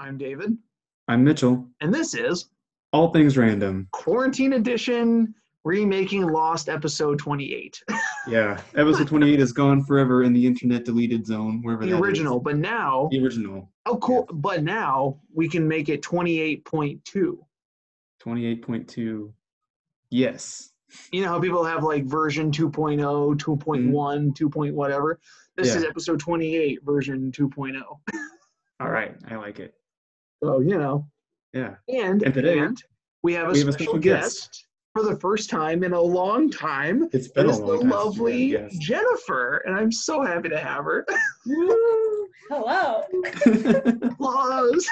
I'm David, I'm Mitchell. and this is All things random. Quarantine Edition remaking Lost episode 28. Yeah. Episode 28 is gone forever in the internet deleted zone, wherever the that is. original, but now, The original. oh cool, but now we can make it 28.2. 28.2. Yes. You know how people have like version 2.0, 2.1, 2. Point whatever. This Mm-hmm. Yeah. is episode 28, version 2.0. All right. I like it. So, you know, Yeah. and, And today, and we have a, we have a special, special guest. guest. for the first time in a long time. It's It been a long the time. since we lovely had. Jennifer, and I'm so happy to have her. Hello. Applause.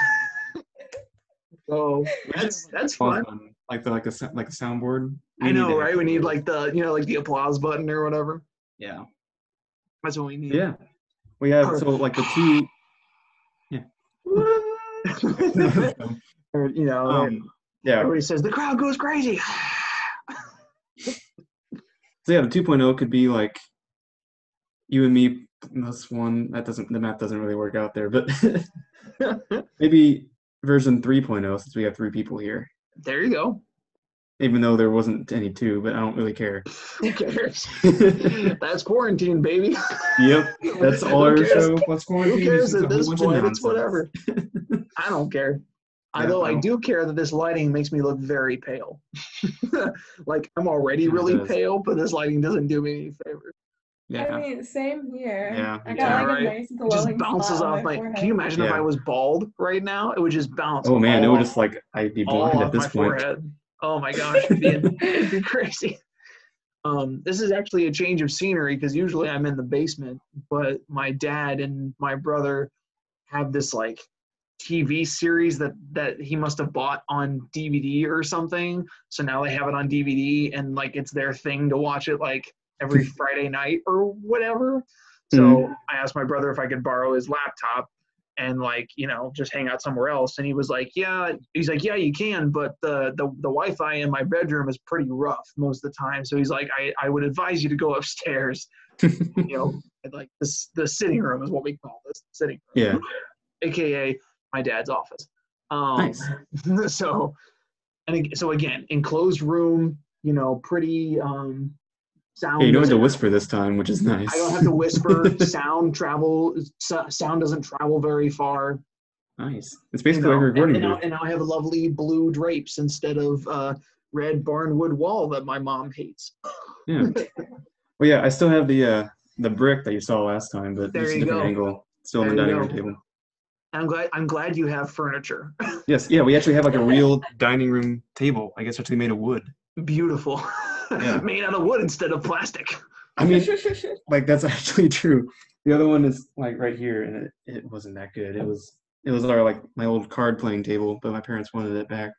so that's that's fun. Fun. Like the like a like a soundboard. I We need know, right? We need like the you know like the applause button or whatever. Yeah. That's what we need. Yeah. We have Or- so like the two or you know, um yeah. everybody says the crowd goes crazy. So yeah, the 2.0 could be like you and me plus one. That doesn't the math doesn't really work out there, but maybe version 3.0 since we have three people here. there you go. Even though there wasn't any two, but I don't really care. Who cares? That's quarantine, baby. Yep, that's all Who our cares? show. Let's quarantine. Who cares It's at this point? It's whatever. I don't care. Yeah, Although I well. do care that this lighting makes me look very pale. like I'm already Yeah, it really does. pale, but this lighting doesn't do me any favors. Yeah. I mean, same here. Yeah, I got too. like Right. a nice It just bounces spot off my. forehead. Can you imagine if I was bald right now? It would just bounce. Oh man, it would just like I'd be all blind at this my point. forehead. Oh my gosh, it'd be, it'd be crazy. Um, this is actually a change of scenery because usually I'm in the basement, but my dad and my brother have this like TV series that that he must have bought on DVD or something. So now they have it on DVD and like it's their thing to watch it like every Friday night or whatever. So Mhm. I asked my brother if I could borrow his laptop and like you know just hang out somewhere else and he was like yeah he's like yeah you can but the the, the wi-fi in my bedroom is pretty rough most of the time so he's like i, I would advise you to go upstairs you know like this the sitting room is what we call this sitting room Yeah. aka my dad's office um Nice. so and so again enclosed room you know pretty um sound Hey, you don't have to whisper this time, which is nice. I don't have to whisper. sound travel. Sound doesn't travel very far. nice. It's you basically know, like and, recording and, and now I have lovely blue drapes instead of uh, red barnwood wall that my mom hates. Yeah. Well, yeah, I still have the uh the brick that you saw last time, but There it's a different go. angle. Still on the dining room table. I'm glad. I'm glad you have furniture. Yes, yeah, we actually have like a real dining room table. I guess actually made of wood. Beautiful. Yeah. Made out of wood instead of plastic. I mean, like that's actually true. The other one is like right here, and it, it wasn't that good. It was it was our like my old card playing table, but my parents wanted it back,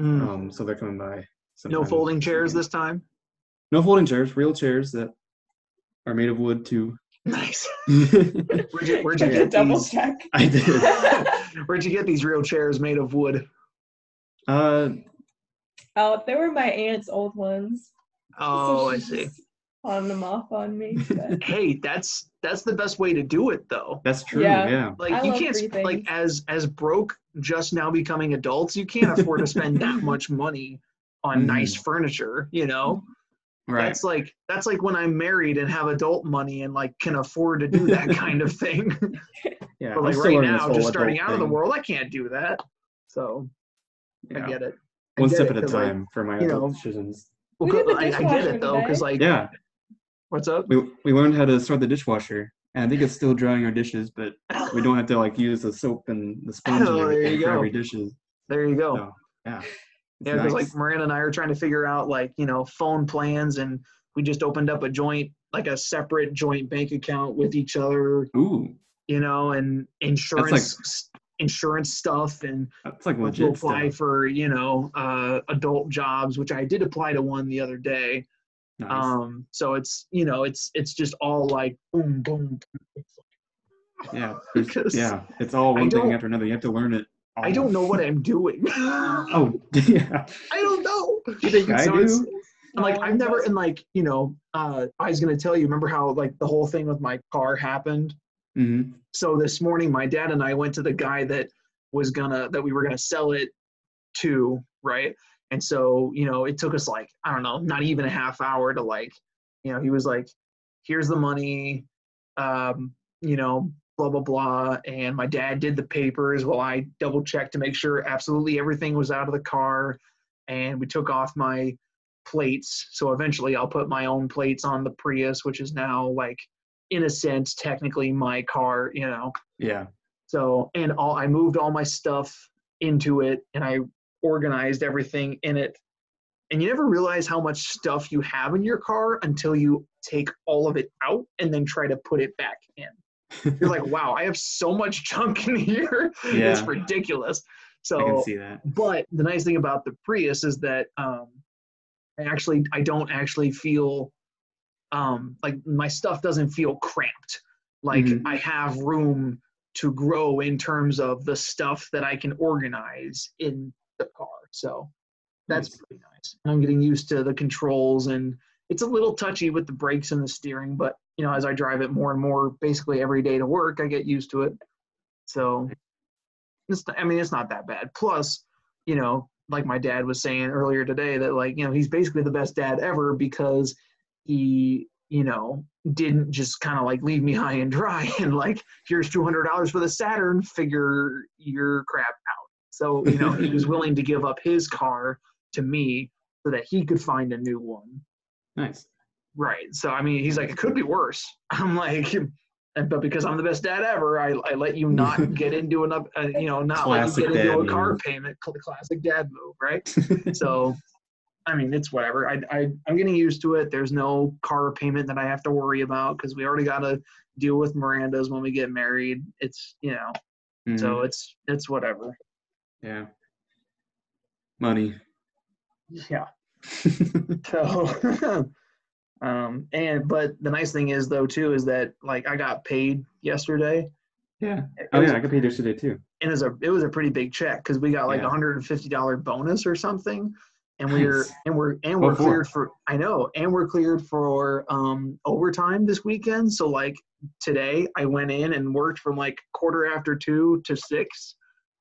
Mm. um, so they're coming by. no folding chairs this time. No folding chairs, real chairs that are made of wood too. Nice. I Where'd you, where'd you get double these? check. did. Where'd you get these real chairs made of wood? Uh, oh, they were my aunt's old ones. Oh, So I see. just Pawned them off on me. but- Hey, that's that's the best way to do it, though. that's true. Yeah. yeah. like I you can't sp- like as as broke just now becoming adults you can't afford to spend that much money on Mhm. nice furniture you know Right. that's like that's like when i'm married and have adult money and like can afford to do that kind of thing yeah. but I'm like right now just starting adult out of the world i can't do that so Yeah. i get it I One get step it, at a 'cause, like, time for my you adult know, decisions. Well, We did the I, I get it though because like Yeah. what's up We we learned how to start the dishwasher, and I think it's still drying our dishes, but we don't have to like use the soap and the sponge Oh, and there you everything for go. every dishes. there you go So, yeah. It's Yeah, because nice. like Miranda and I are trying to figure out like you know phone plans, and we just opened up a joint like a separate joint bank account with each other, Ooh, you know, and insurance insurance stuff, and that's like like, to legit apply stuff. for you know uh, adult jobs, which I did apply to one the other day. Nice. Um, so it's you know it's it's just all like boom boom. yeah, yeah, it's all one thing after another. You have to learn it. I don't know what I'm doing. I Oh, yeah. i don't know. You think I So it's- do? And like I've never that's- and like you know uh I was gonna tell you remember how like the whole thing with my car happened hmm so this morning my dad and I went to the guy that was gonna that we were gonna sell it to, right? And so, you know, it took us like, I don't know, not even a half hour to like, you know, he was like, here's the money, um, you know, blah blah blah. And my dad did the papers while I double checked to make sure absolutely everything was out of the car. And we took off my plates. So eventually I'll put my own plates on the Prius, which is now like in a sense technically my car, you know. Yeah. So and all I moved all my stuff into it and I organized everything in it. And you never realize how much stuff you have in your car until you take all of it out and then try to put it back in. You're like, wow, I have so much junk in here. yeah. It's ridiculous. I can So see that. but the nice thing about the Prius is that um, I actually I don't actually feel um, like my stuff doesn't feel cramped. Like Mhm. I have room to grow in terms of the stuff that I can organize in the car. So that's Nice. pretty nice. I'm getting used to the controls and it's a little touchy with the brakes and the steering, but you know, as I drive it more and more basically every day to work, I get used to it. So it's I mean it's not that bad. Plus, you know, like my dad was saying earlier today that like, you know, he's basically the best dad ever because he, you know, didn't just kind of like leave me high and dry and like here's $200 for the Saturn, figure your crap out. So, you know, he was willing to give up his car to me so that he could find a new one. Nice. Right. So I mean, he's like, it could be worse. I'm like, but because I'm the best dad ever, I, I let you not get into enough, uh, you know, not Classic let you get into a car move. payment. cl- Classic dad move, right? so, I mean, it's whatever. I, I I'm getting used to it. There's no car payment that I have to worry about because we already got to deal with Miranda's when we get married. It's you know, Mhm. so it's it's whatever. yeah. Money. Yeah. So, um, and but the nice thing is though too is that like I got paid yesterday. yeah. It Oh was yeah, I got paid yesterday too. and it was a it was a pretty big check because we got like a Yeah. hundred and fifty dollar bonus or something, and we're Nice. and we're and we're for? cleared for I know, and we're cleared for um overtime this weekend. So like today, I went in and worked from like quarter after two to six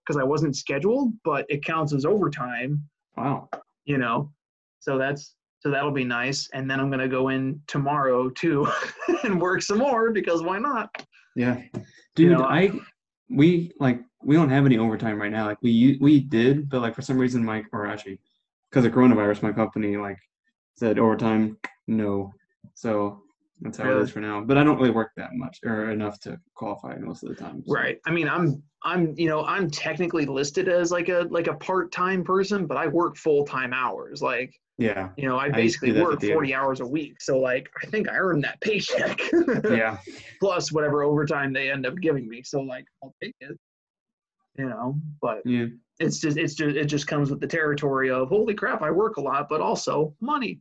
because I wasn't scheduled, but it counts as overtime, Wow. you know. So that's so that'll be nice, and then I'm gonna go in tomorrow too and work some more because why not? Yeah. Dude, know, I we like we don't have any overtime right now. Like we we did, but like for some reason Mike or actually because of coronavirus, my company like said overtime no. So that's how it is for now. But I don't really work that much or enough to qualify most of the time. so- Right. I mean, I'm I'm you know I'm technically listed as like a like a part time person, but I work full time hours. Like Yeah. you know, I I basically at work. 40 hours a week. So like I think I earn that paycheck Yeah. plus whatever overtime they end up giving me. So like I'll take it. You know, but Yeah. It's just it's just it just comes with the territory of holy crap, I work a lot, but also money.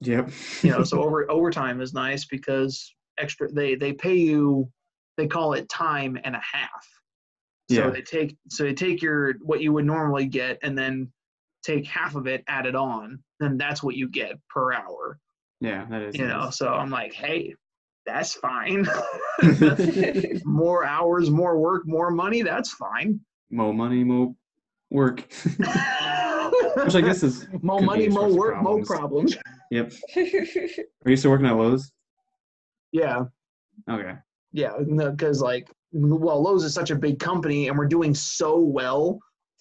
Yep. You know, so over overtime is nice because extra they they pay you they call it time and a half. So Yeah. they take so they take your what you would normally get and then take half of it, add it on, then that's what you get per hour. yeah, that is You know, so I'm like, hey, that's fine. more hours, more work, more money, that's fine. more money, more work. Which I guess is more money, more work, more problems. Yep. Are you still working at Lowe's? Yeah, Okay. yeah, because like, well, Lowe's is such a big company, and we're doing so well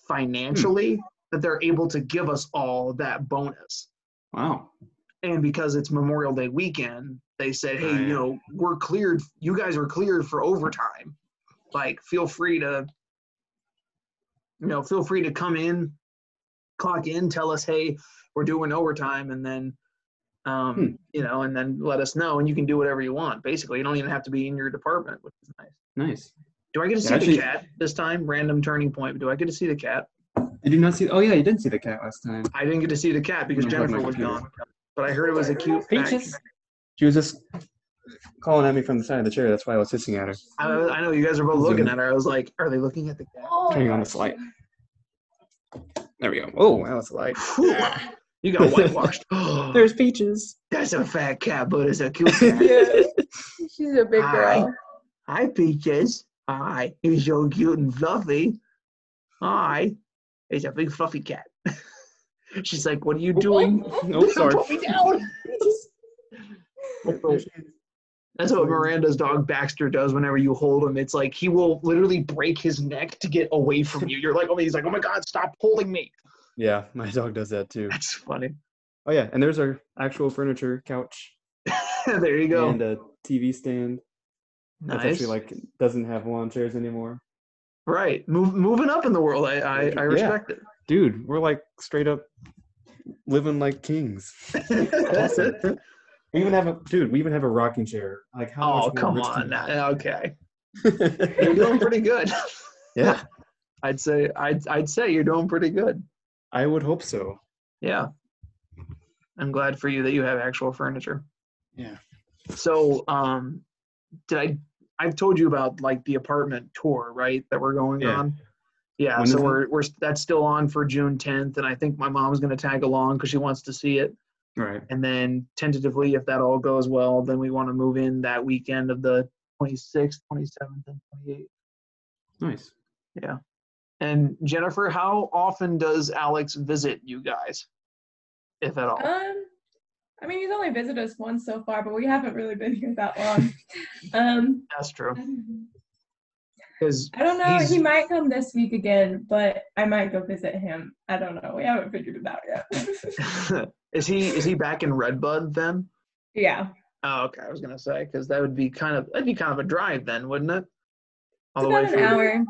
financially hmm. that they're able to give us all that bonus. Wow. and because it's Memorial Day weekend, they said, "Hey, Oh, you know, we're cleared. You guys are cleared for overtime. Like, feel free to, you know, feel free to come in, clock in, tell us, hey, we're doing overtime, and then, um, Hmm. you know, and then let us know, and you can do whatever you want. Basically, you don't even have to be in your department, which is nice. Nice. Do I get to see Actually- the cat this time? Random turning point. Do I get to see the cat? Did you not see? Oh yeah, you didn't see the cat last time. I didn't get to see the cat because Let me plug Jennifer was gone. But I heard it was a cute. fat Peaches. cat. She was just calling at me from the side of the chair. That's why I was hissing at her. I, I know you guys are both looking at her. I was like, are they looking at the cat? Oh. Turning on the light. There we go. Oh, that was a light. Whew, you got whitewashed. There's Peaches. That's a fat cat, but it's a cute cat. yeah. She's a big Hi. girl. Hi, Peaches. Hi. You're so cute and fluffy. Hi. It's a big fluffy cat. She's like, what are you doing? Oh, sorry. Put me down. That's what Miranda's dog Baxter does whenever you hold him. It's like he will literally break his neck to get away from you. You're like, oh, he's like, oh my God, stop holding me. Yeah, my dog does that too. That's funny. Oh yeah, and there's our actual furniture couch there you go. and a TV stand. Nice. That's actually like doesn't have lawn chairs anymore. right. Move, moving up in the world. I, I, I Yeah. respect Dude, we're like straight up living like kings. That's it. We even have a dude. We even have a rocking chair. Like how? oh, much come rich on. can now. Okay. you You're doing pretty good. yeah, I'd say I'd I'd say you're doing pretty good. I would hope so. Yeah. I'm glad for you that you have actual furniture. Yeah. So, um, did I? I've told you about like the apartment tour, right? That we're going Yeah. on. Yeah. When so we're we're that's still on for June 10th, and I think my mom's going to tag along because she wants to see it. Right. And then tentatively, if that all goes well, then we want to move in that weekend of the 26th, 27th, and 28th. Nice. Yeah. And Jennifer, how often does Alex visit you guys, if at all? Um, I mean, he's only visited us once so far, but we haven't really been here that long. um, That's true. Because I don't know. He might come this week again, but I might go visit him. I don't know. We haven't figured it out yet. is he is he back in Redbud then? yeah. Oh, okay. I was gonna say because that would be kind of that'd be kind of a drive then, wouldn't it? All It's about an from- hour.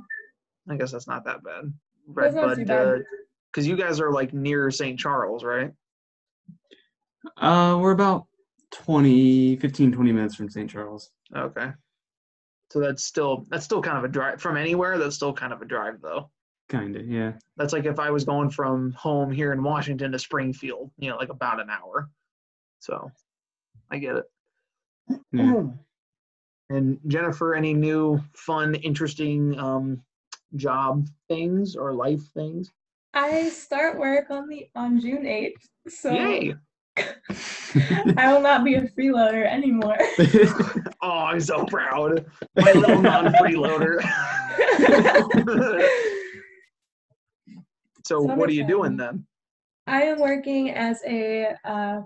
I guess that's not that bad. That's not too Redbud, bad. because you guys are like near St. Charles, right? Uh, we're about 20, 15, 20 minutes from St. Charles. Okay. So that's still that's still kind of a drive from anywhere. That's still kind of a drive though. Kinda, yeah. That's like if I was going from home here in Washington to Springfield, you know, like about an hour. So I get it. Yeah. And Jennifer, any new fun, interesting um, job things or life things? I start work on the on June eighth, so Yay! I will not be a freeloader anymore. Oh, I'm so proud. My little non-freeloader. So Summer what are you doing then? I am working as a uh,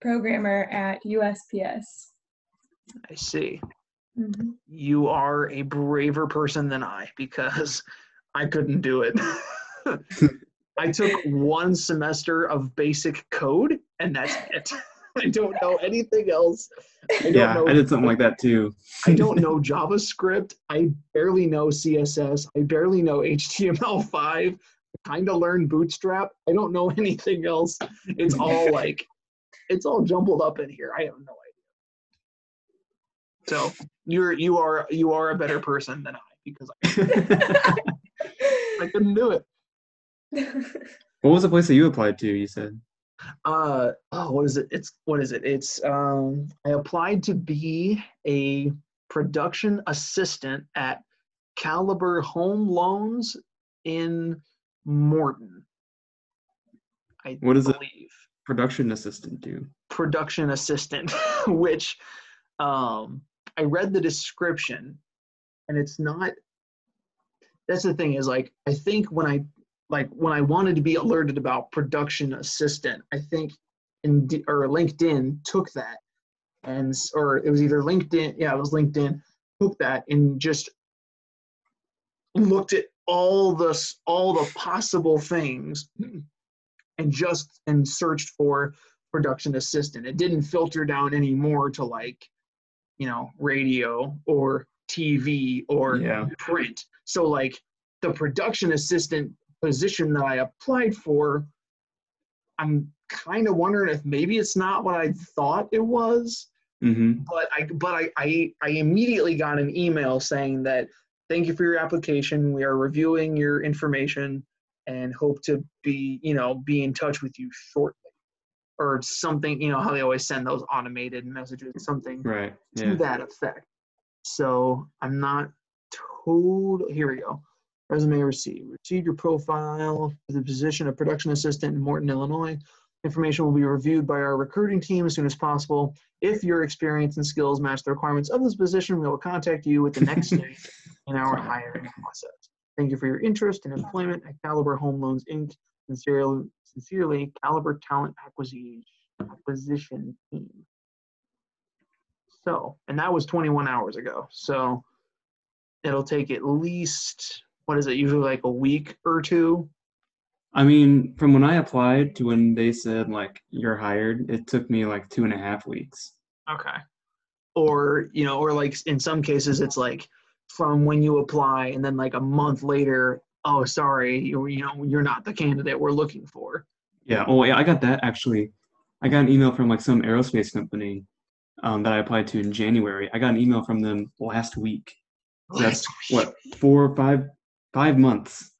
programmer at USPS. I see. Mhm. You are a braver person than I because I couldn't do it. I took one semester of basic code and that's it. I don't know anything else. I yeah, know I did something like that too. I don't know JavaScript. I barely know CSS. I barely know HTML5. Kind of learned Bootstrap. I don't know anything else. It's all like, it's all jumbled up in here. I have no idea. So you're you are you are a better person than I because I, I couldn't do it. What was the place that you applied to? You said. uh oh what is it it's what is it it's um i applied to be a production assistant at caliber home loans in morton i What is it? believe Production assistant do. production assistant which um i read the description and it's not that's the thing is like i think when i like when i wanted to be alerted about production assistant i think in or linkedin took that and or it was either linkedin yeah it was linkedin took that and just looked at all the all the possible things and just and searched for production assistant. It didn't filter down anymore to like, you know, radio or TV or Yeah. print. So like the production assistant position that I applied for, I'm kind of wondering if maybe it's not what I thought it was. Mm-hmm. But I but I, I I immediately got an email saying that thank you for your application. We are reviewing your information and hope to be, you know, be in touch with you shortly. Or something, you know, how they always send those automated messages, something Right. to Yeah. that effect. So I'm not told. Here we go. Resume received. Received your profile for the position of production assistant in Morton, Illinois. Information will be reviewed by our recruiting team as soon as possible. If your experience and skills match the requirements of this position, we will contact you with the next stage in our hiring process. Thank you for your interest and employment at Caliber Home Loans Inc. Sincerely, sincerely Caliber Talent Acquisition Acquisition Team. So, and that was 21 hours ago. So, it'll take at least what is it? Usually like a week or two. I mean, from when I applied to when they said like you're hired, it took me like two and a half weeks. Okay. Or you know, or like in some cases, it's like from when you apply, and then like a month later, oh, sorry, you you know, you're not the candidate we're looking for. Yeah. Oh, yeah. I got that actually. I got an email from like some aerospace company um, that I applied to in January. I got an email from them last week. So that's what four or five five months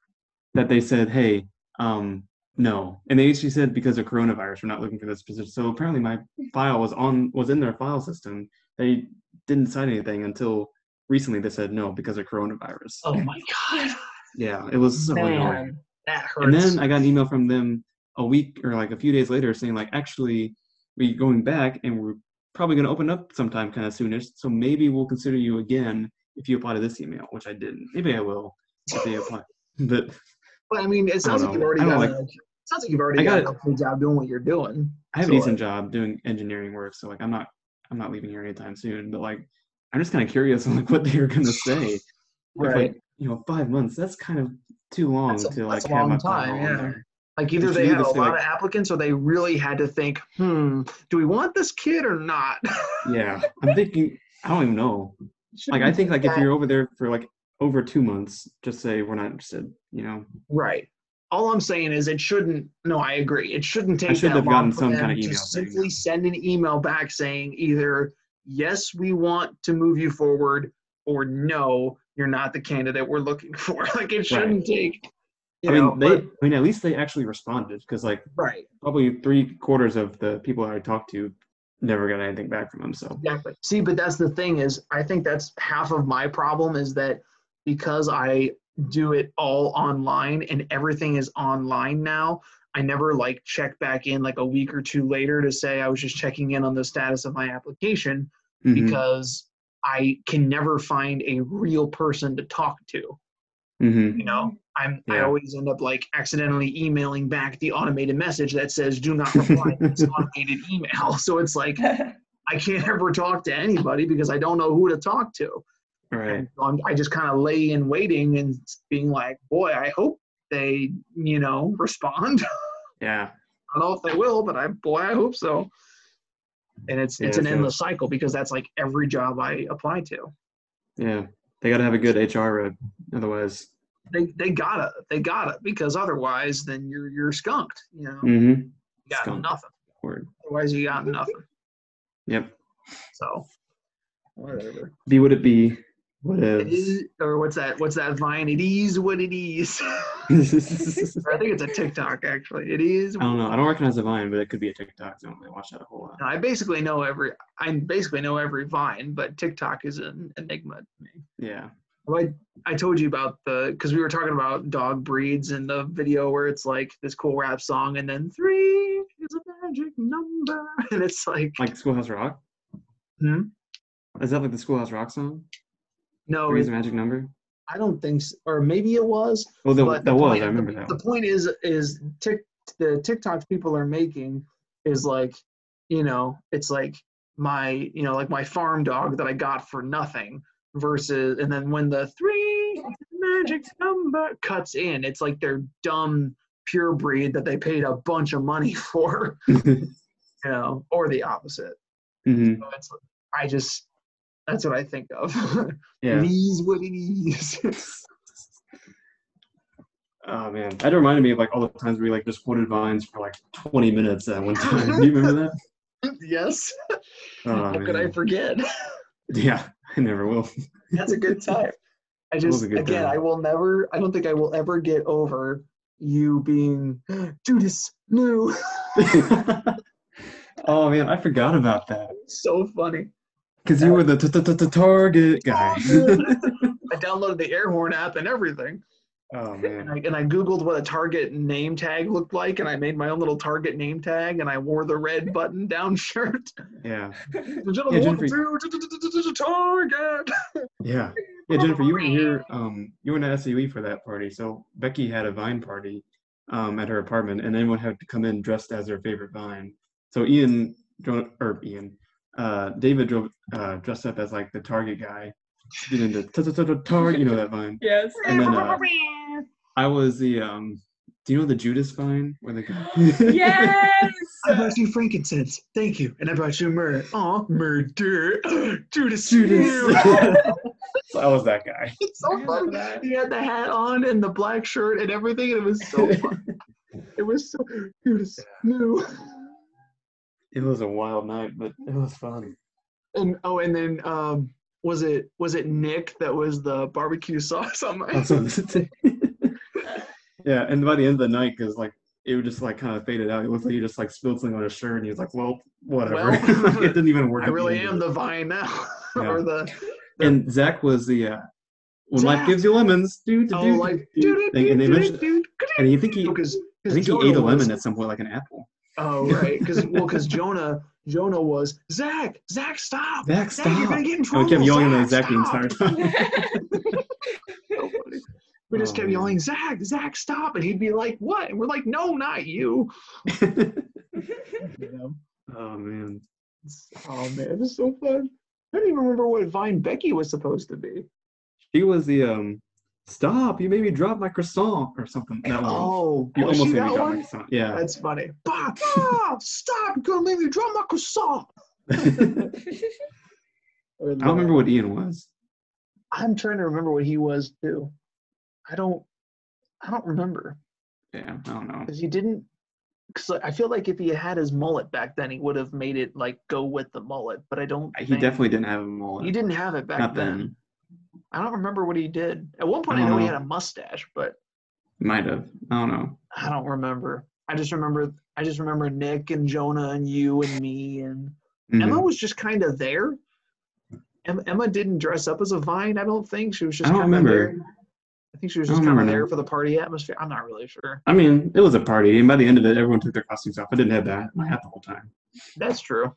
that they said, hey, um, no, and they actually said because of coronavirus, we're not looking for this position. So apparently, my file was on was in their file system. They didn't decide anything until recently. They said no because of coronavirus. Oh my god. Yeah, it was so annoying. Man, that hurts. And then I got an email from them a week or like a few days later saying like actually we're going back and we're probably going to open up sometime kind of soonish. So maybe we'll consider you again if you apply to this email, which I didn't. Maybe I will if they apply. But But I mean, it sounds like you've already got. don't a, sounds like you've already I got, got a good job doing what you're doing. I have So, a decent job doing engineering work, so like I'm not I'm not leaving here anytime soon. But like I'm just kind of curious on like what they're gonna say. Right. like, you know, five months. That's kind of too long a- to like that's a have long my time, yeah. Like either they had a lot like- of applicants, or they really had to think, hmm, do we want this kid or not? Yeah, I'm thinking. I don't even know. Like I think like if you're over there for like over two months, just say we're not interested. You know. Right. All I'm saying is it shouldn't. No, I agree. It shouldn't take I should have gotten some kind of email simply send an email back saying either yes, we want to move you forward, or no, you're not the candidate we're looking for. Like it shouldn't take. You I mean, know, they. but- I mean, at least they actually responded because like right. probably three quarters of the people I talked to never got anything back from them. So Exactly. See, but that's the thing is, I think that's half of my problem is that because I do it all online and everything is online now, I never like check back in like a week or two later to say I was just checking in on the status of my application mhm, because I can never find a real person to talk to. mhm. You know, I'm I always end up like accidentally emailing back the automated message that says do not reply to this automated email. So it's like I can't ever talk to anybody because I don't know who to talk to. Right. And so I'm, I just kind of lay in waiting and being like, boy, I hope they, you know, respond. Yeah. I don't know if they will, but I, boy, I hope so. And it's it's an so- endless cycle because that's like every job I apply to. Yeah. They got to have a good HR rep, otherwise. They they gotta they gotta because otherwise then you're you're skunked. You know, Mm-hmm. you got skunked. nothing. Word. Otherwise you got nothing. Yep. So whatever. Be what it be. What is. or what's that? What's that vine? It is what it is. I I think it's a TikTok actually. It is. I don't know. I don't recognize the Vine, but it could be a TikTok. So I don't really watch that a whole lot. I basically know every. I basically know every vine, but TikTok is an enigma to me. Yeah. Well, I, I told you about the because we were talking about dog breeds in the video where it's like this cool rap song and then three is a magic number and it's like Like Schoolhouse Rock? Hmm? Is that like the Schoolhouse Rock song? No, Three is a magic number? I don't think so, or maybe it was. Well, that, but that the was. point- I remember the, that. The point is, is tick the TikToks people are making is like, you know, it's like my, you know, like my farm dog that I got for nothing versus, and then when the three magic number cuts in, it's like their dumb pure breed that they paid a bunch of money for, you know, or the opposite. hmm So it's, I just, that's what I think of. Yeah. is what it is. Oh man, that reminded me of like all the times we like just quoted vines for like 20 minutes at one time. Do you remember that? yes. Oh, How could I forget? Yeah, I never will. That's a good time. I just a good again, time. I will never. I don't think I will ever get over you being Judas. No, oh man, I forgot about that. so funny. Because you were the target guy. I downloaded the air horn app and everything, oh and man. I, and I googled what a Target name tag looked like, and I made my own little Target name tag, and I wore the red button down shirt. Yeah. The gentleman Yeah, welcome Jeffrey- Target. Yeah. Yeah, Jennifer, you were here. Um, you were in SUE for that party. So Becky had a Vine party um, at her apartment, and everyone had to come in dressed as their favorite Vine. So Ian, or Ian, uh, David drove uh, dressed up as like the Target guy, get into t- t- t- Target, you know that Vine. Yes. And then uh, I was the um, do you know the Judas Vine where they go? yes. I brought you frankincense. Thank you. And I brought you myrrh. Aw, murder. Judas. Judas. so I was that guy. It's so I remember fun. He had the hat on and the black shirt and everything, and it was so fun. it was so Judas. No. It was a wild night, but it was fun. And oh, and then um, was it was it Nick that was the barbecue sauce on my? That's what it- yeah, and by the end of the night, because like it would just like kind of faded out. It looked like he just like spilled something on his shirt, and he was like, "Well, whatever." Well, it didn't even work. I really am the vine now, Yeah. or the And Zach was the uh, when Zach. life gives you lemons, dude, oh like dude, and they mentioned, and you think he, because I think he ate a lemon at some point, like an apple. Oh right, because well, because Jonah Jonah was Zach Zach stop Zach, Zach you're stop! gonna get in And trouble. we kept yelling at Zach the stop." entire time. So. We just Oh, kept yelling Zach Zach stop, and he'd be like what? And we're like no, not you. You know? oh man, Oh man, it was so fun. I don't even remember what Vine Becky was supposed to be. she was the um. Stop! You made me drop my croissant or something. One. Oh, You was almost made me drop my one? croissant. Yeah. That's funny. Bah, bah, stop! You're gonna make me drop my croissant. I don't remember what Ian was. I'm trying to remember what he was too. I don't. I don't remember Yeah, I don't know. because he didn't. Because I feel like if he had his mullet back then, he would have made it like go with the mullet. But I don't. He definitely didn't have a mullet. He didn't have it back then. then. I don't remember what he did. At one point, I I, know don't he had a mustache, but Might have. I don't know. I don't remember. I just remember. I just remember Nick and Jonah and you and me and Emma Mhm. was just kind of there. Emma didn't dress up as a vine. I don't think she was just. I don't remember. There. I think she was just kind of there for the party atmosphere. I'm not really sure. I mean, it was a party, and by the end of it, everyone took their costumes off. I didn't have that my hat the whole time. That's true.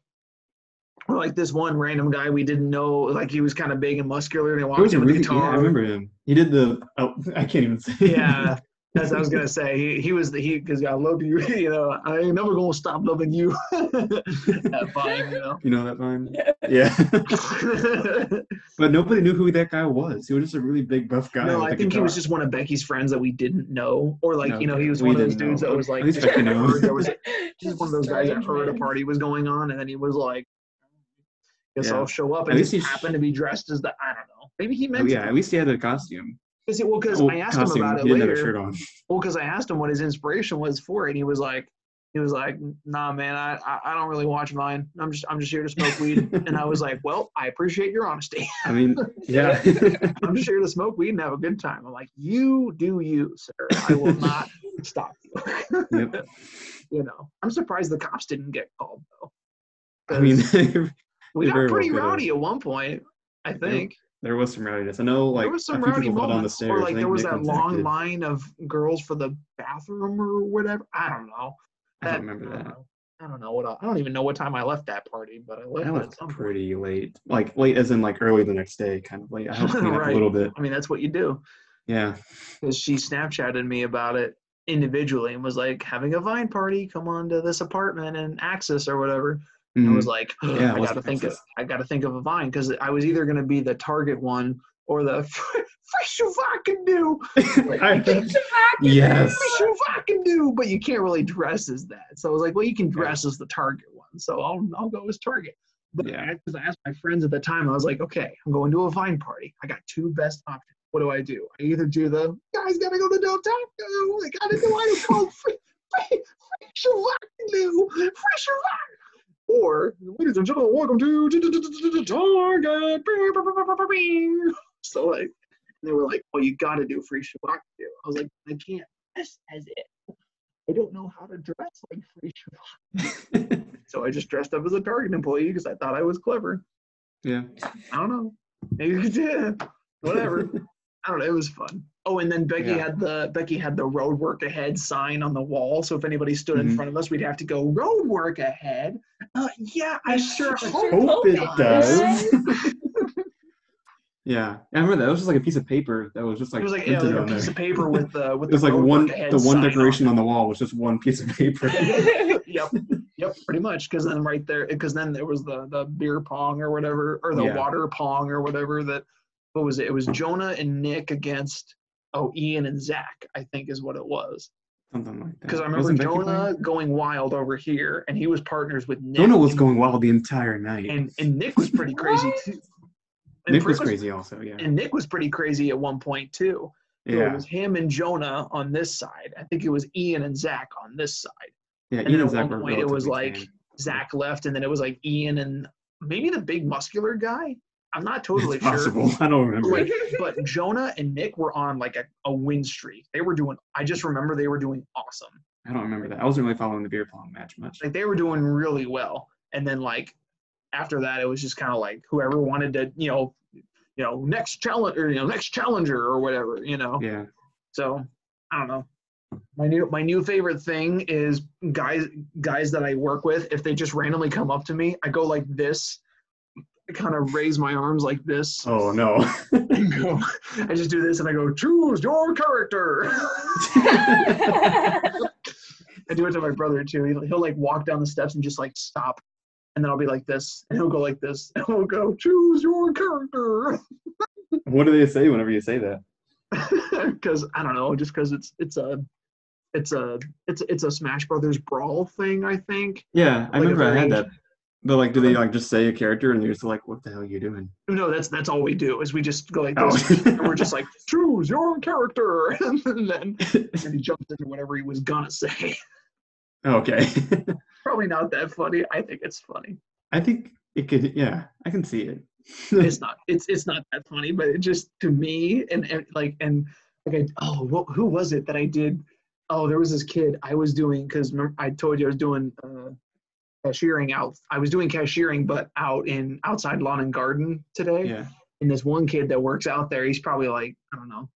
Like this one random guy we didn't know, like he was kind of big and muscular, and he walked was in a with really, a yeah, guitar. I remember him. He did the. Oh, I can't even say. Yeah, as I was gonna say, he, he was the he because I love you. You know, I ain't never gonna stop loving you. that vine, you know. you know that vine? Yeah. Yeah. but nobody knew who that guy was. He was just a really big buff guy. no, I think he was just one of Becky's friends that we didn't know, or like No, you know, he was one of those dudes know. that was like, At least Becky knows. heard there was just one of those guys that heard a party was going on, and then he was like, "Guess Yeah. I'll show up," At and least just he happened to be dressed as the I don't know. Maybe he Oh, meant yeah, at least he had a costume. because well, because Well, I asked costume. him about it he didn't have a later. shirt on. Well, because I asked him what his inspiration was for it, and he was like, he was like, "Nah, man, I, I I don't really watch Vine. I'm just I'm just here to smoke weed." and I was like, "Well, I appreciate your honesty. I mean, yeah. I'm just here to smoke weed and have a good time." I'm like, "You do you, sir. I will not stop you." Yep. you know, I'm surprised the cops didn't get called though. I mean, 'Cause we got pretty rowdy at one point. I think there was some rowdiness. I know, like there was some a few rowdy fell down the moments, stairs. or like there was that long line of girls for the bathroom or whatever. I don't know. I don't That- remember I don't that. know. I don't know what I, I don't even know what time I left that party, but I left That it was at some point. pretty late. Like late as in like early the next day, kind of late. I clean up Right. a little bit. I mean, that's what you do. Yeah. Because she Snapchatted me about it individually and was like, having a Vine party, come on to this apartment and Axis or whatever. And I was like, Yeah, I gotta think of I gotta think of a Vine because I was either gonna be the Target one or the fresh I do. I- yes. Fresh of I can do, but you can't really dress as that. So I was like, well, you can dress as the Target one, so I'll I'll go as Target. But Yeah. because I asked my friends at the time, I was like, okay, I'm going to a Vine party. I got two best options. What do I do? I either do the guys gotta go to Del Taco. They gotta do I call free free fresh I do fresh I or, ladies and gentlemen, welcome to Target. So like, they were like, "Well, you got to do free Shabbat." I was like, "I can't dress as it. I don't know how to dress like free Shabbat." So I just dressed up as a Target employee because I thought I was clever. yeah. I don't know. Maybe you did. Whatever. I don't know. It was fun. Oh, and then Becky Yeah. had the Becky had the road work ahead sign on the wall. So if anybody stood in Mhm. front of us, we'd have to go road work ahead. Uh, yeah, I sure I hope. sure Hope it does. Yeah, I remember that. It was just like a piece of paper that was just like it was like yeah, like a on piece there. of paper with the with It was the like road one work ahead the one sign on decoration on the wall was just one piece of paper. yep, yep, pretty much. Because then right there, because then there was the the beer pong or whatever, or the Yeah. water pong or whatever. That what was it? It was Jonah and Nick against oh Ian and Zach, I think is what it was. Something like that. Because I remember Wasn't Jonah going wild over here, and he was partners with Nick. Jonah was and- going wild the entire night. and and Nick was pretty crazy too. And Nick Frick was crazy also. Yeah. And Nick was pretty crazy at one point too. So it was him and Jonah on this side. I think it was Ian and Zach on this side. Yeah. and Ian then and at Zach one were point it was like tame. Zach left, and then it was like Ian and maybe the big muscular guy. I'm not totally It's sure. possible. I don't remember. Like, but Jonah and Nick were on like a, a win streak. They were doing. I just remember they were doing awesome. I don't remember that. I wasn't really following the beer pong match much. Like they were doing really well. And then like after that, it was just kind of like whoever wanted to, you know, you know, next challenge or you know, next challenger or whatever, you know. Yeah. So I don't know. My new my new favorite thing is guys guys that I work with. If they just randomly come up to me, I go like this. Kind of raise my arms like this. Oh no. go- I just do this and I go, choose your character. I do it to my brother too. He'll, he'll like walk down the steps and just like stop. And then I'll be like this, and he'll go like this, and we'll go, choose your character. what do they say whenever you say that? Because I don't know, just because it's it's a it's a it's it's a Smash Brothers brawl thing, I think. Yeah, I Like remember I had that. But like, do they like just say a character and you're just like, what the hell are you doing? No, that's that's all we do is we just go like Oh. this, and we're just like, choose your character, and then and then he jumps into whatever he was gonna say. okay. Probably not that funny. I think it's funny. I think it could. Yeah, I can see it. it's not it's it's not that funny but it just to me and, and like and like I, oh what, who was it that i did oh there was this kid i was doing because i told you i was doing uh cashiering out i was doing cashiering but out in outside lawn and garden today yeah. and this one kid that works out there he's probably like i don't know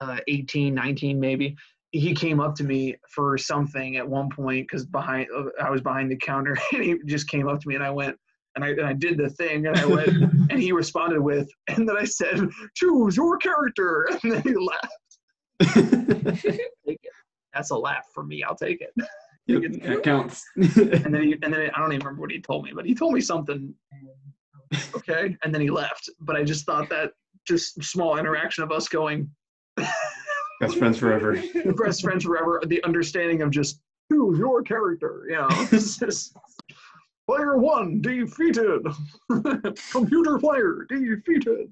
uh 18 19 maybe he came up to me for something at one point because behind i was behind the counter and he just came up to me and i went and I, and I did the thing and i went and he responded with, and then I said, "Choose your character," and then he laughed. That's a laugh for me. I'll take it. Yep, that counts. And then he, and then I don't even remember what he told me, but he told me something. Okay, and then he left. But I just thought that just small interaction of us going Best friends forever. best friends forever. The understanding of just choose your character. You know, just player one defeated. Computer player defeated.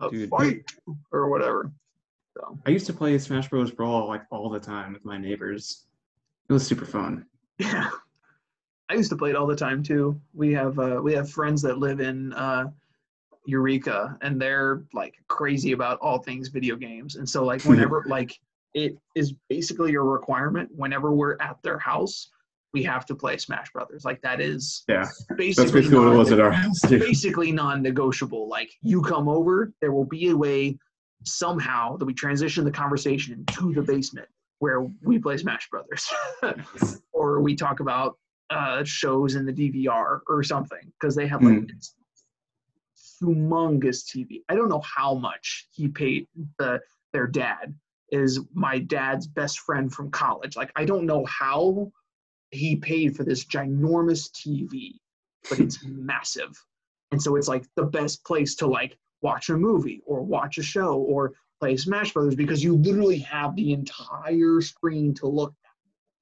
A Dude. fight or whatever. So I used to play Smash Bros. Brawl like all the time with my neighbors. It was super fun. yeah, I used to play it all the time too. We have uh, we have friends that live in uh, Eureka, and they're like crazy about all things video games. And so like whenever like it is basically a requirement whenever we're at their house, we have to play Smash Brothers. Like that is Yeah, basically that's basically what it was at our house too. basically non-negotiable. Like you come over, there will be a way somehow that we transition the conversation to the basement where we play Smash Brothers, or we talk about uh, shows in the DVR or something because they have like this humongous TV. I don't know how much he paid the their dad is my dad's best friend from college. Like I don't know how he paid for this ginormous TV, but it's massive. And so it's like the best place to like watch a movie or watch a show or play Smash Brothers because you literally have the entire screen to look at.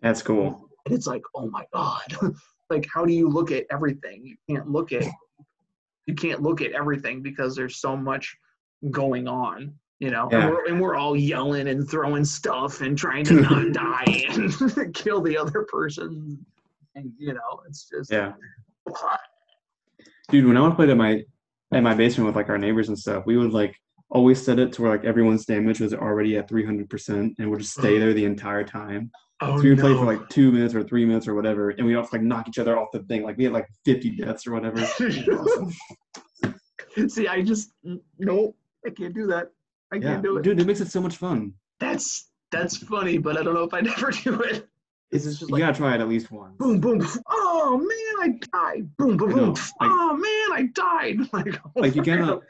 That's cool. and it's like, oh my god, like how do you look at everything? You can't look at you can't look at everything because there's so much going on, you know. Yeah. And, we're, and we're all yelling and throwing stuff and trying to not die and kill the other person, and you know, it's just Yeah. Dude, when I would play at my at my basement with like our neighbors and stuff, we would like always set it to where like everyone's damage was already at 300% and would just stay there the entire time. Oh, so we would play for like two minutes or three minutes or whatever, and we'd all like knock each other off the thing. Like we had like 50 deaths or whatever. Awesome. See, I just no, I can't do that. I Yeah, can't do it. dude, it makes it so much fun. That's that's funny, but I don't know if I'd ever do it. It's just you like gotta try it at least once. boom, boom. Oh man, I died. Boom, boom, boom. like- oh man, I died. Like, oh Like you gotta.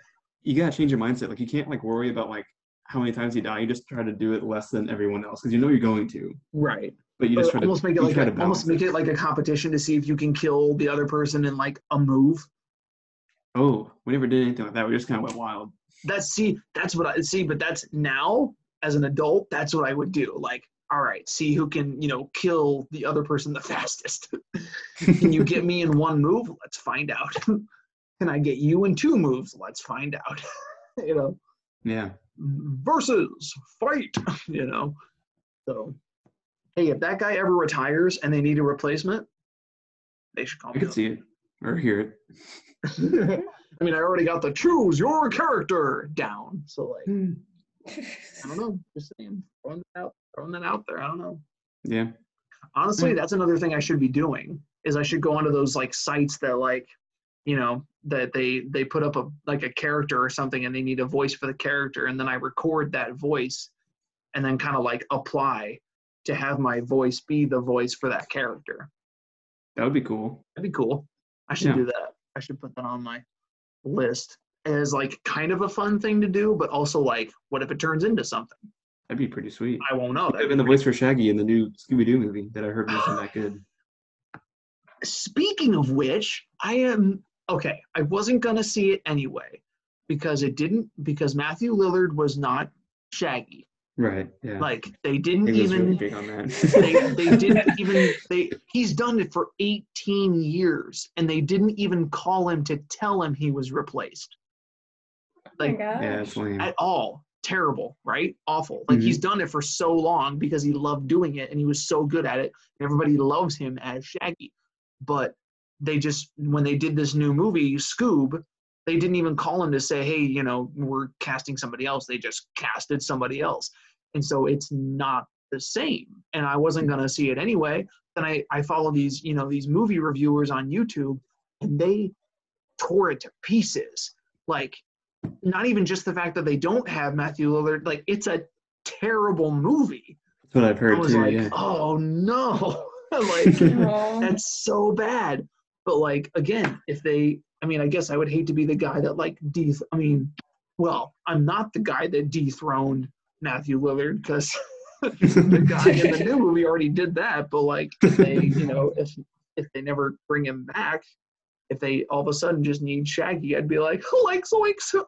You gotta change your mindset. Like you can't like worry about like how many times you die. You just try to do it less than everyone else because you know you're going to. Right. But you just try to almost make it like a, almost make it like a competition to see if you can kill the other person in like a move. Oh, we never did anything like that. We just kind of went wild. That's see, that's what I see, but that's now as an adult, that's what I would do. Like, all right, see who can, you know, kill the other person the fastest. can you get me in one move? Let's find out. can I get you in two moves? Let's find out. you know, Yeah. versus fight, you know. So hey, if that guy ever retires and they need a replacement, they should call I me. could up. see it or hear it. I mean, I already got the choose your character down. So like, I don't know. Just saying, throwing that out, throwing that out there. I don't know. Yeah. Honestly, Hmm. that's another thing I should be doing. Is I should go onto those like sites that like, you know, that they they put up a like a character or something, and they need a voice for the character, and then I record that voice, and then kind of like apply to have my voice be the voice for that character. That would be cool. That'd be cool. I should Yeah. do that. I should put that on my list as like kind of a fun thing to do, but also like, what if it turns into something? That'd be pretty sweet. I won't know. Have been the voice for Shaggy in the new Scooby Doo movie that I heard wasn't that good. Speaking of which, I am okay. I wasn't gonna see it anyway because it didn't because Matthew Lillard was not Shaggy. Right. Yeah. Like they didn't he was even really big on that. they they didn't even they he's done it for 18 years and they didn't even call him to tell him he was replaced. Oh my Like gosh. yeah, at all. Terrible, right? Awful. Like he's mm-hmm. done it for so long because he loved doing it and he was so good at it. Everybody loves him as Shaggy. But they just when they did this new movie, Scoob, they didn't even call him to say, hey, you know, we're casting somebody else. They just casted somebody else. And so it's not the same. And I wasn't gonna see it anyway. Then I, I follow these, you know, these movie reviewers on YouTube and they tore it to pieces. Like not even just the fact that they don't have Matthew Lillard, like it's a terrible movie. That's what I've heard. I heard was too. like, yeah. oh no, like Aw. that's so bad. But like again, if they, I mean, I guess I would hate to be the guy that like de. I mean, well, I'm not the guy that dethroned Matthew Lillard because the guy in the new movie already did that. But like, if they, you know, if if they never bring him back, if they all of a sudden just need Shaggy, I'd be like, like zoinks,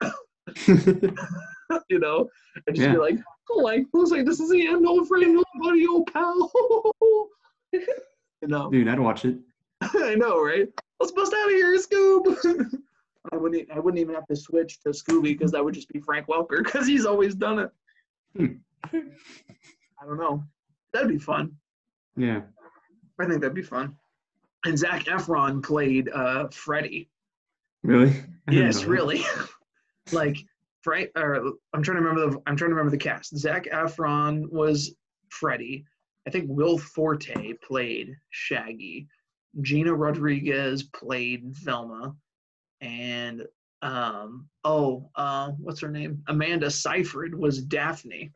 you know, I'd just Yeah. be like, like, who's like, this is the end, no afraid, nobody, oh pal, you know. Dude, I'd watch it. I know, right? Let's bust out of here, Scoob. I wouldn't. I wouldn't even have to switch to Scooby because that would just be Frank Welker because he's always done it. Hmm. I don't know. That'd be fun. Yeah. I think that'd be fun. And Zac Efron played uh, Freddy. Really? Yes, know really. like Frank. Or I'm trying to remember the. I'm trying to remember the cast. Zac Efron was Freddy. I think Will Forte played Shaggy. Gina Rodriguez played Velma, and um oh uh what's her name? Amanda Seyfried was Daphne.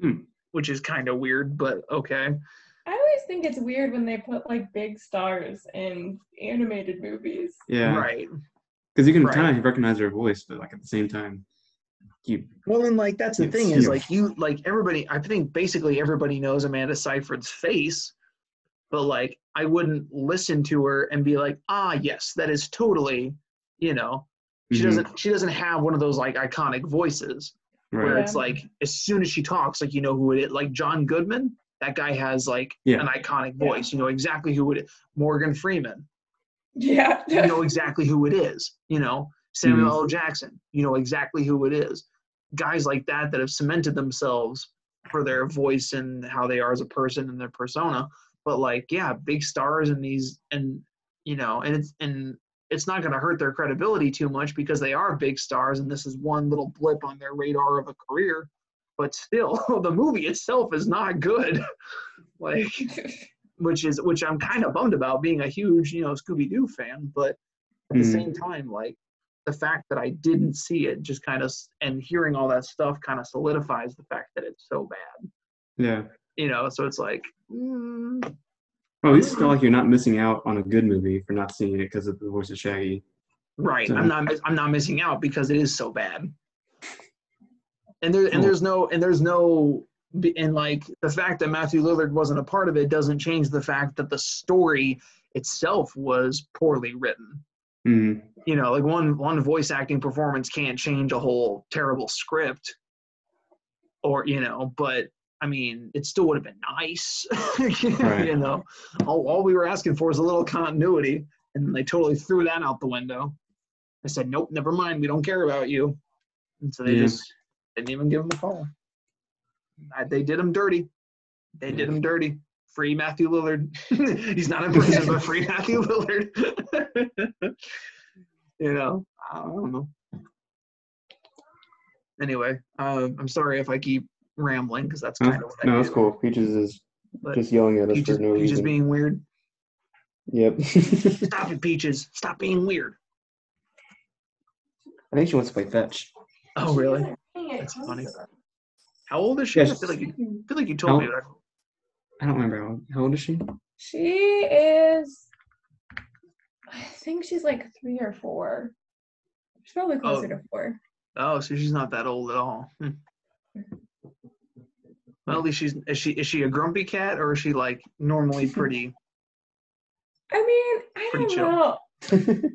Hmm. Which is kind of weird, but okay. I always think it's weird when they put like big stars in animated movies. Yeah. Right. Because you can Right. kind of recognize their voice, but like at the same time, you Well, and like that's the thing is like you like everybody. I think basically everybody knows Amanda Seyfried's face, but like I wouldn't listen to her and be like, ah, yes, that is totally, you know, she Mhm. doesn't she doesn't have one of those like iconic voices where it's like as soon as she talks, like you know who it is. Like John Goodman, that guy has like Yeah. an iconic voice. You know exactly who it is. Morgan Freeman, Yeah. you know exactly who it is. You know Samuel L. Jackson, you know exactly who it is. Guys like that that have cemented themselves for their voice and how they are as a person and their persona. But like, yeah, big stars and these and you know, and it's and it's not going to hurt their credibility too much because they are big stars and this is one little blip on their radar of a career. But still, the movie itself is not good. like which is which I'm kind of bummed about being a huge, you know, Scooby Doo fan, but at the Mhm. same time, like the fact that I didn't see it just kind of and hearing all that stuff kind of solidifies the fact that it's so bad. yeah. You know, so it's like, mm, at least feel like you're not missing out on a good movie for not seeing it because of the voice of Shaggy. Right. So- I'm not. I'm not missing out because it is so bad. And there and there's no and there's no and like the fact that Matthew Lillard wasn't a part of it doesn't change the fact that the story itself was poorly written. Mm, You know, like one one voice acting performance can't change a whole terrible script. Or you know, but I mean, it still would have been nice. Right. You know, all, all we were asking for was a little continuity, and they totally threw that out the window. I said, nope, never mind. We don't care about you. And so they Yeah. just didn't even give him a call. They did him dirty. They did him dirty. Free Matthew Lillard. He's not in prison, but free Matthew Lillard. you know, I don't know. Anyway, um, I'm sorry if I keep rambling because that's no, kind of what I no, do. that's cool. Peaches is But just yelling at us Peaches, for no Peaches reason. being weird. Yep. Stop it, Peaches. Stop being weird. I think she wants to play fetch. Oh, really? That's That's funny. How old is she? Yes. I feel like you, I feel like you told me that. I don't remember how, how old is she? She is. I think she's like three or four. She's probably closer to four. Oh, so she's not that old at all. Hmm. Well, at least she's is she is she a grumpy cat or is she like normally pretty? I mean, I don't chill. know.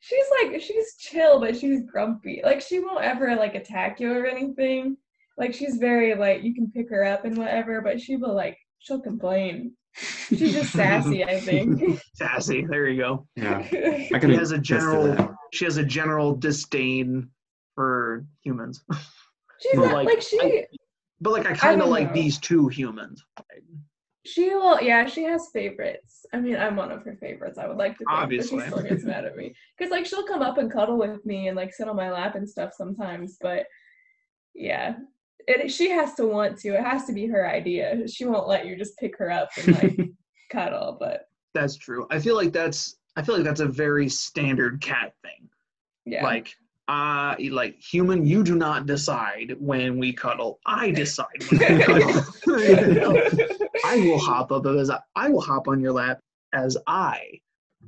she's like she's chill, but she's grumpy. Like she won't ever like attack you or anything. Like she's very like you can pick her up and whatever, but she will like she'll complain. She's just sassy, I think. Sassy. There you go. Yeah. I She has a general she has a general disdain for humans. she's But, not like, like, she I- But like I kind of like know. these two humans. she will yeah, she has favorites. I mean, I'm one of her favorites, I would like to think, Obviously. but she still gets mad at me. Because like she'll come up and cuddle with me and like sit on my lap and stuff sometimes, but yeah. It, she has to want to. It has to be her idea. She won't let you just pick her up and like cuddle, but That's true. I feel like that's I feel like that's a very standard cat thing. yeah. Like uh like human, you do not decide when we cuddle. I decide when we cuddle. You know? I will hop up as I, I will hop on your lap as I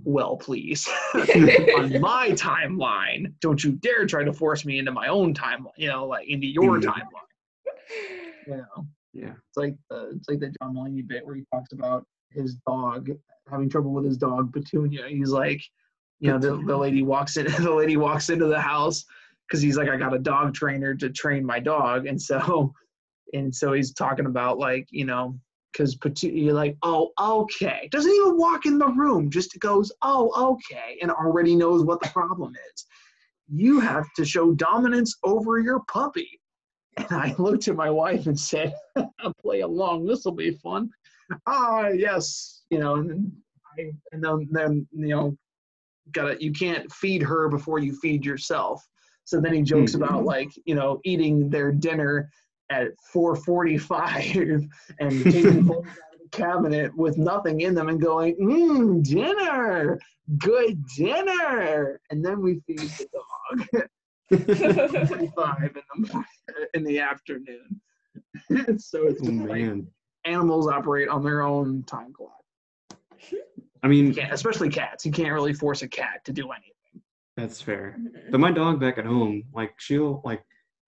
well please on my timeline. Don't you dare try to force me into my own timeline. You know, like into your Mhm. timeline. You know. Yeah. It's like the it's like the John Mulaney bit where he talks about his dog having trouble with his dog Petunia. He's like, you know, the, the lady walks in the lady walks into the house because he's like, I got a dog trainer to train my dog, and so and so he's talking about like, you know, because you're like, oh, okay, doesn't even walk in the room, just goes, oh, okay, and already knows what the problem is. You have to show dominance over your puppy. And I looked at my wife and said, I'll play along. This will be fun. Ah, yes. You know, and then I, and then, then, you know, gotta, you can't feed her before you feed yourself. So then he jokes Hmm. about like, you know, eating their dinner at 445 and taking out of the cabinet with nothing in them and going, mmm, dinner, good dinner. And then we feed the dog. 45 in the in the afternoon. so it's Oh, like man. animals operate on their own time clock. I mean, can't, especially cats. You can't really force a cat to do anything. that's fair. Mm-hmm. But my dog back at home, like she'll like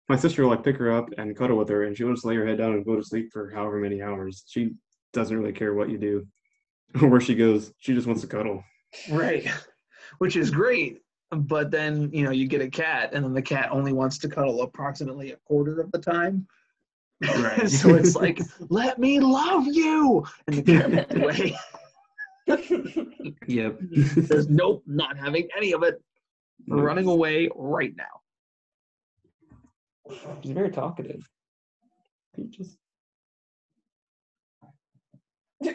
my sister will like pick her up and cuddle with her, and she'll just lay her head down and go to sleep for however many hours. She doesn't really care what you do or where she goes. She just wants to cuddle. Right. Which is great. But then, you know, you get a cat and then the cat only wants to cuddle approximately a quarter of the time. Right. so it's like, let me love you. And the cat runs away. Yep. Says, nope, not having any of it. Running away right now. She's very talkative. Peaches. you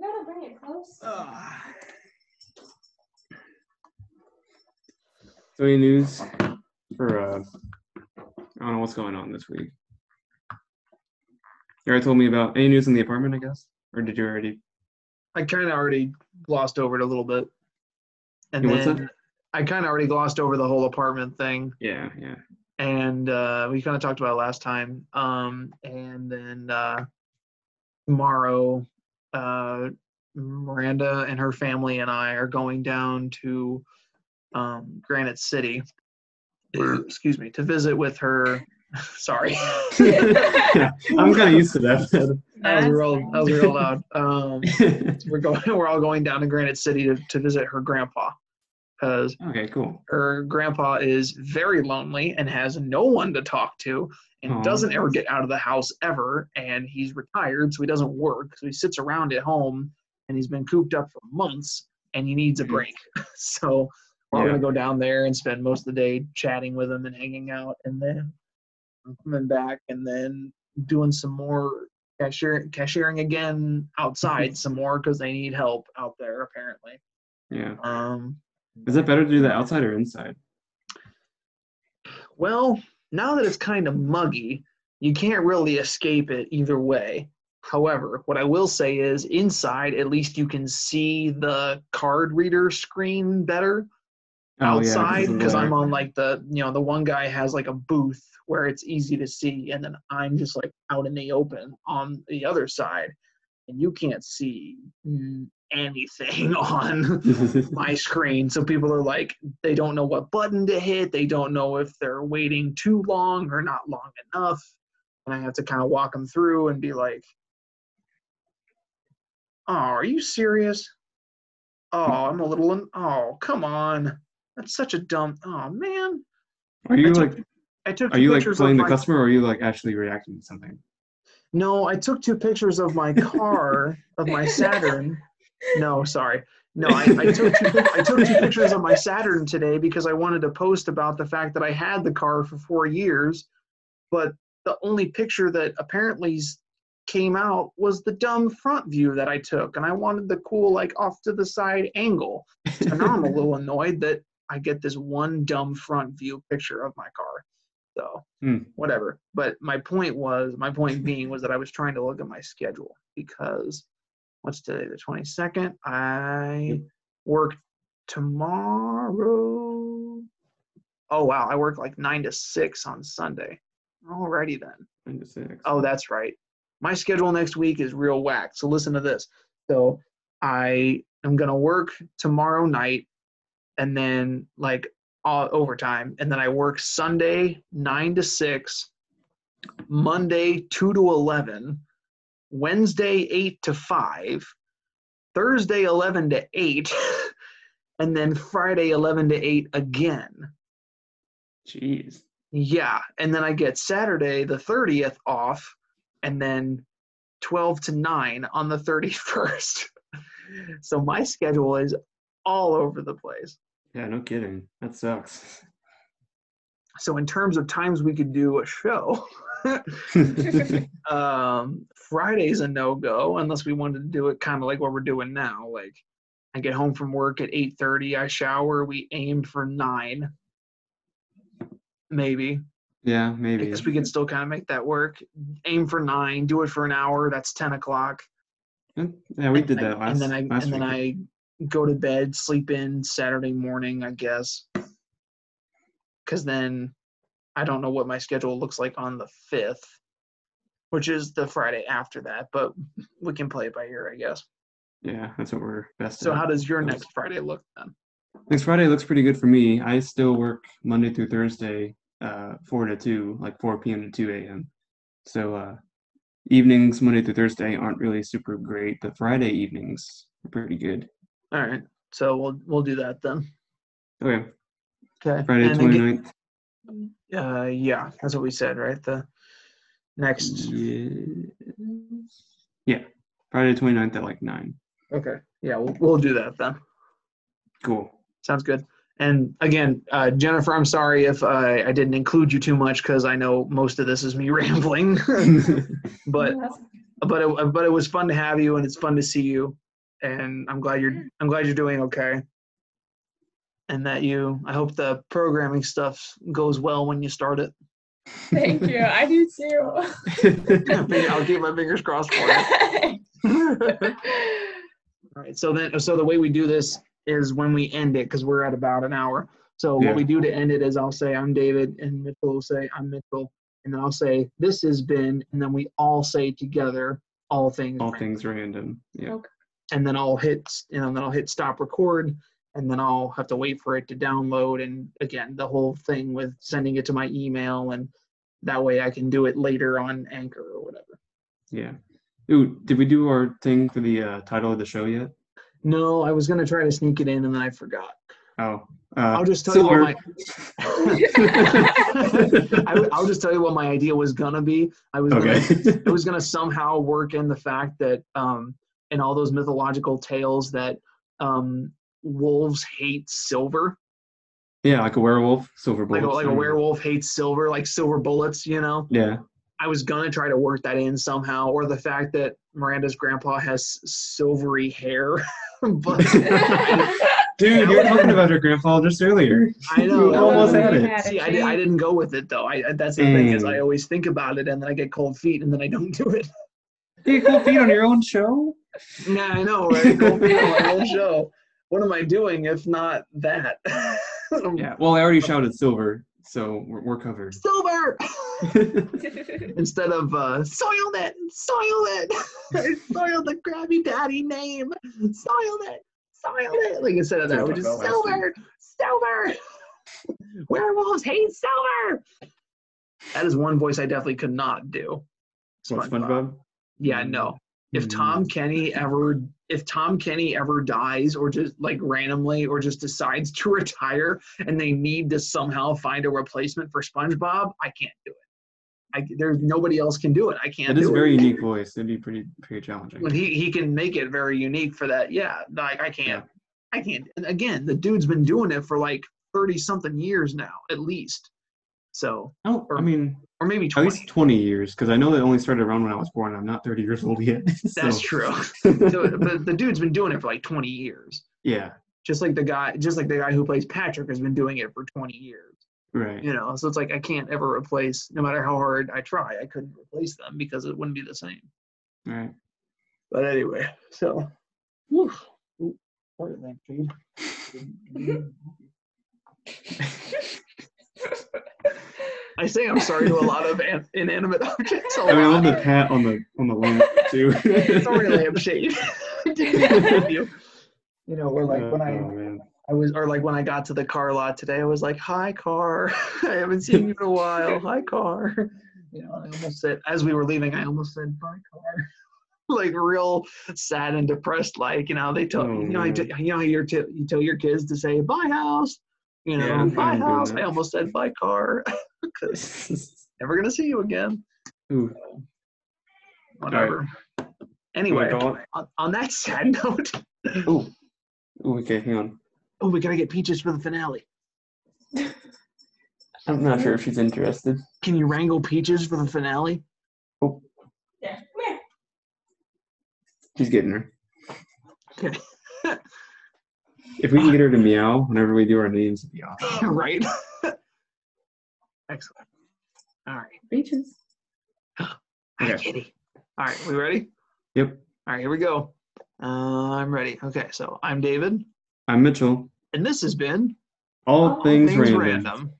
gotta bring it close. So any news for uh I don't know what's going on this week. You already told me about any news in the apartment, I guess? Or did you already I kind of already glossed over it a little bit. And Yeah, then? I kind of already glossed over the whole apartment thing. Yeah, yeah. and uh, we kind of talked about it last time. Um, and then uh, tomorrow, uh, Miranda and her family and I are going down to um, Granite City. Excuse me, to visit with her. Sorry, yeah, I'm kind of used to that. that was real. fine. That was real loud. Um, we're going. We're all going down to Granite City to, to visit her grandpa, because okay, cool. her grandpa is very lonely and has no one to talk to and Aw. doesn't ever get out of the house ever and he's retired so he doesn't work so he sits around at home and he's been cooped up for months and he needs a Mhm. break so we're Yeah. going to go down there and spend most of the day chatting with him and hanging out and then I'm coming back and then doing some more cashier cashiering again outside some more because they need help out there apparently Yeah. um Is it better to do that outside or inside? Well, now that it's kind of muggy, you can't really escape it either way. However, what I will say is inside, at least you can see the card reader screen better Oh, outside of because the- I'm on like the, you know, the one guy has like a booth where it's easy to see, and then I'm just like out in the open on the other side, and you can't see anything on my screen. So people are like, they don't know what button to hit. They don't know if they're waiting too long or not long enough. And I have to kind of walk them through and be like, oh, are you serious? Oh, I'm a little, un- oh, come on. That's such a dumb, oh, man. Are you I took- like I took are you like playing the my, customer or are you like actually reacting to something? No, I took two pictures of my car, of my Saturn. No, sorry. No, I, I took two, I took two pictures of my Saturn today because I wanted to post about the fact that I had the car for four years, but the only picture that apparently came out was the dumb front view that I took, and I wanted the cool like off to the side angle. And now I'm a little annoyed that I get this one dumb front view picture of my car. So Hmm. whatever. But my point was, my point being was that I was trying to look at my schedule because what's today, the 22nd? I work tomorrow. Oh wow, I work like nine to six on Sunday. Alrighty then. Nine to six. Oh, that's right. My schedule next week is real whack. So listen to this. So I am gonna work tomorrow night, and then like all overtime, and then I work Sunday nine to six, Monday two to eleven, Wednesday eight to five, Thursday eleven to eight, and then Friday eleven to eight again. Jeez. Yeah, and then I get Saturday the 30th off and then 12 to 9 on the 31st. so my schedule is all over the place. Yeah, no kidding. That sucks. So in terms of times we could do a show, um, Friday's a no-go unless we wanted to do it kind of like what we're doing now. Like I get home from work at 8:30, I shower, we aim for 9 maybe. Yeah, I maybe. guess we could still kind of make that work. Aim for nine, do it for an hour. That's ten o'clock. Yeah, we And did I- that last. And then I and then week. I go to bed, sleep in Saturday morning, I guess. Because then I don't know what my schedule looks like on the fifth, which is the Friday after that. But we can play it by ear, I guess. Yeah, that's what we're best So at. how does your next Friday look then? Next Friday looks pretty good for me. I still work Monday through Thursday, uh, four to two, like four p.m. to two a.m. So uh, evenings, Monday through Thursday, aren't really super great, but Friday evenings are pretty good. All right. So we'll we'll do that then. Okay, Okay. Friday again- 29th. Uh, yeah, that's what we said, right? The next. Yeah, Friday 29th at like nine. Okay. Yeah, we'll, we'll do that then. Cool. Sounds good. And again, uh, Jennifer, I'm sorry if I, I didn't include you too much because I know most of this is me rambling. but but it, but it was fun to have you, and it's fun to see you. And I'm glad you're mm. I'm glad you're doing okay. And that you, I hope the programming stuff goes well when you start it. Thank you. I do too. I'll keep my fingers crossed for you. All right. So then, so the way we do this is when we end it, because we're at about an hour. So Yeah. what we do to end it is I'll say I'm David, and Mitchell will say I'm Mitchell, and then I'll say this has been, and then we all say together all things. All random. things random. Yeah. Okay. And then I'll hit you know then I'll hit stop record and then I'll have to wait for it to download and again the whole thing with sending it to my email and that way I can do it later on Anchor or whatever. Yeah. Ooh, did we do our thing for the uh, title of the show yet? No, I was gonna try to sneak it in and then I forgot. Oh, uh, I'll just tell Silver. you what my I, I'll just tell you what my idea was gonna be. I was gonna okay. I was gonna somehow work in the fact that um, in all those mythological tales that um, wolves hate silver, yeah, like a werewolf, silver like bullets. a, like a werewolf hates silver, like silver bullets. You know, Yeah. I was gonna try to work that in somehow, or the fact that Miranda's grandpa has silvery hair. but Dude, you were talking about her grandpa just earlier. I know. You almost had it. See, I, di- I didn't go with it though. I that's the thing is I Mm. always think about it and then I get cold feet and then I don't do it. You get cold feet on your own show? Yeah, I know, right? Cold feet on my own show. What am I doing if not that? Yeah. Well, I already shouted silver, so we're, we're covered. Silver instead of uh, soiled it, soiled it, I soiled the Krabby Daddy name, soiled it, soiled it. Like instead of that, we just Talk about last silver, silver. Werewolves hate silver. That is one voice I definitely could not do. What, SpongeBob? Yeah, no. If Mm. Tom Kenny ever if Tom Kenny ever dies or just like randomly or just decides to retire and they need to somehow find a replacement for SpongeBob, I can't do it. I there's nobody else can do it. I can't It is a very unique voice. It'd be pretty pretty challenging. When he he can make it very unique for that. Yeah, like I can't. Yeah. I can't. And again, the dude's been doing it for like 30 something years now, at least. So, Oh, I mean, or maybe at least 20 years, because I know they only started around when I was born. I'm not 30 years old yet. That's true. so, but the dude's been doing it for like 20 years. Yeah, just like the guy just like the guy who plays patrick has been doing it for 20 years right. you know so it's like i can't ever replace no matter how hard i try i couldn't replace them because it wouldn't be the same Right. but anyway so whew. Ooh, sorry, lampshade. i say i'm sorry to a lot of an- inanimate objects a I mean, I love lot. the pat on the on the lamp too. sorry lampshade Didn't mean to you. you know or like when i Oh, man. I was, or like when I got to the car lot today, I was like, "Hi, car! I haven't seen you in a while. Hi, car!" You know, I almost said, as we were leaving, I almost said, "Bye, car!" like real sad and depressed. Like you know, they tell Oh, you know, I you know, you're t- you tell your kids to say, "Bye, house." You know, Yeah, "Bye, house." I almost said, "Bye, car," because never gonna see you again. Ooh, Whatever. you Anyway, wanna call it? on, on that sad note, Ooh. Ooh, okay, hang on. oh, we gotta get peaches for the finale. I'm not sure if she's interested. Can you wrangle peaches for the finale? Oh. Yeah. Come here. She's getting her. Okay. If we can get her to meow whenever we do our names, it'd be awesome. right? Excellent. All right. Peaches. Hi, Okay. kitty. All right, we ready? Yep. All right, here we go. Uh, I'm ready. Okay, so I'm David, I'm Mitchell. and this has been All, All things, Things random. Random.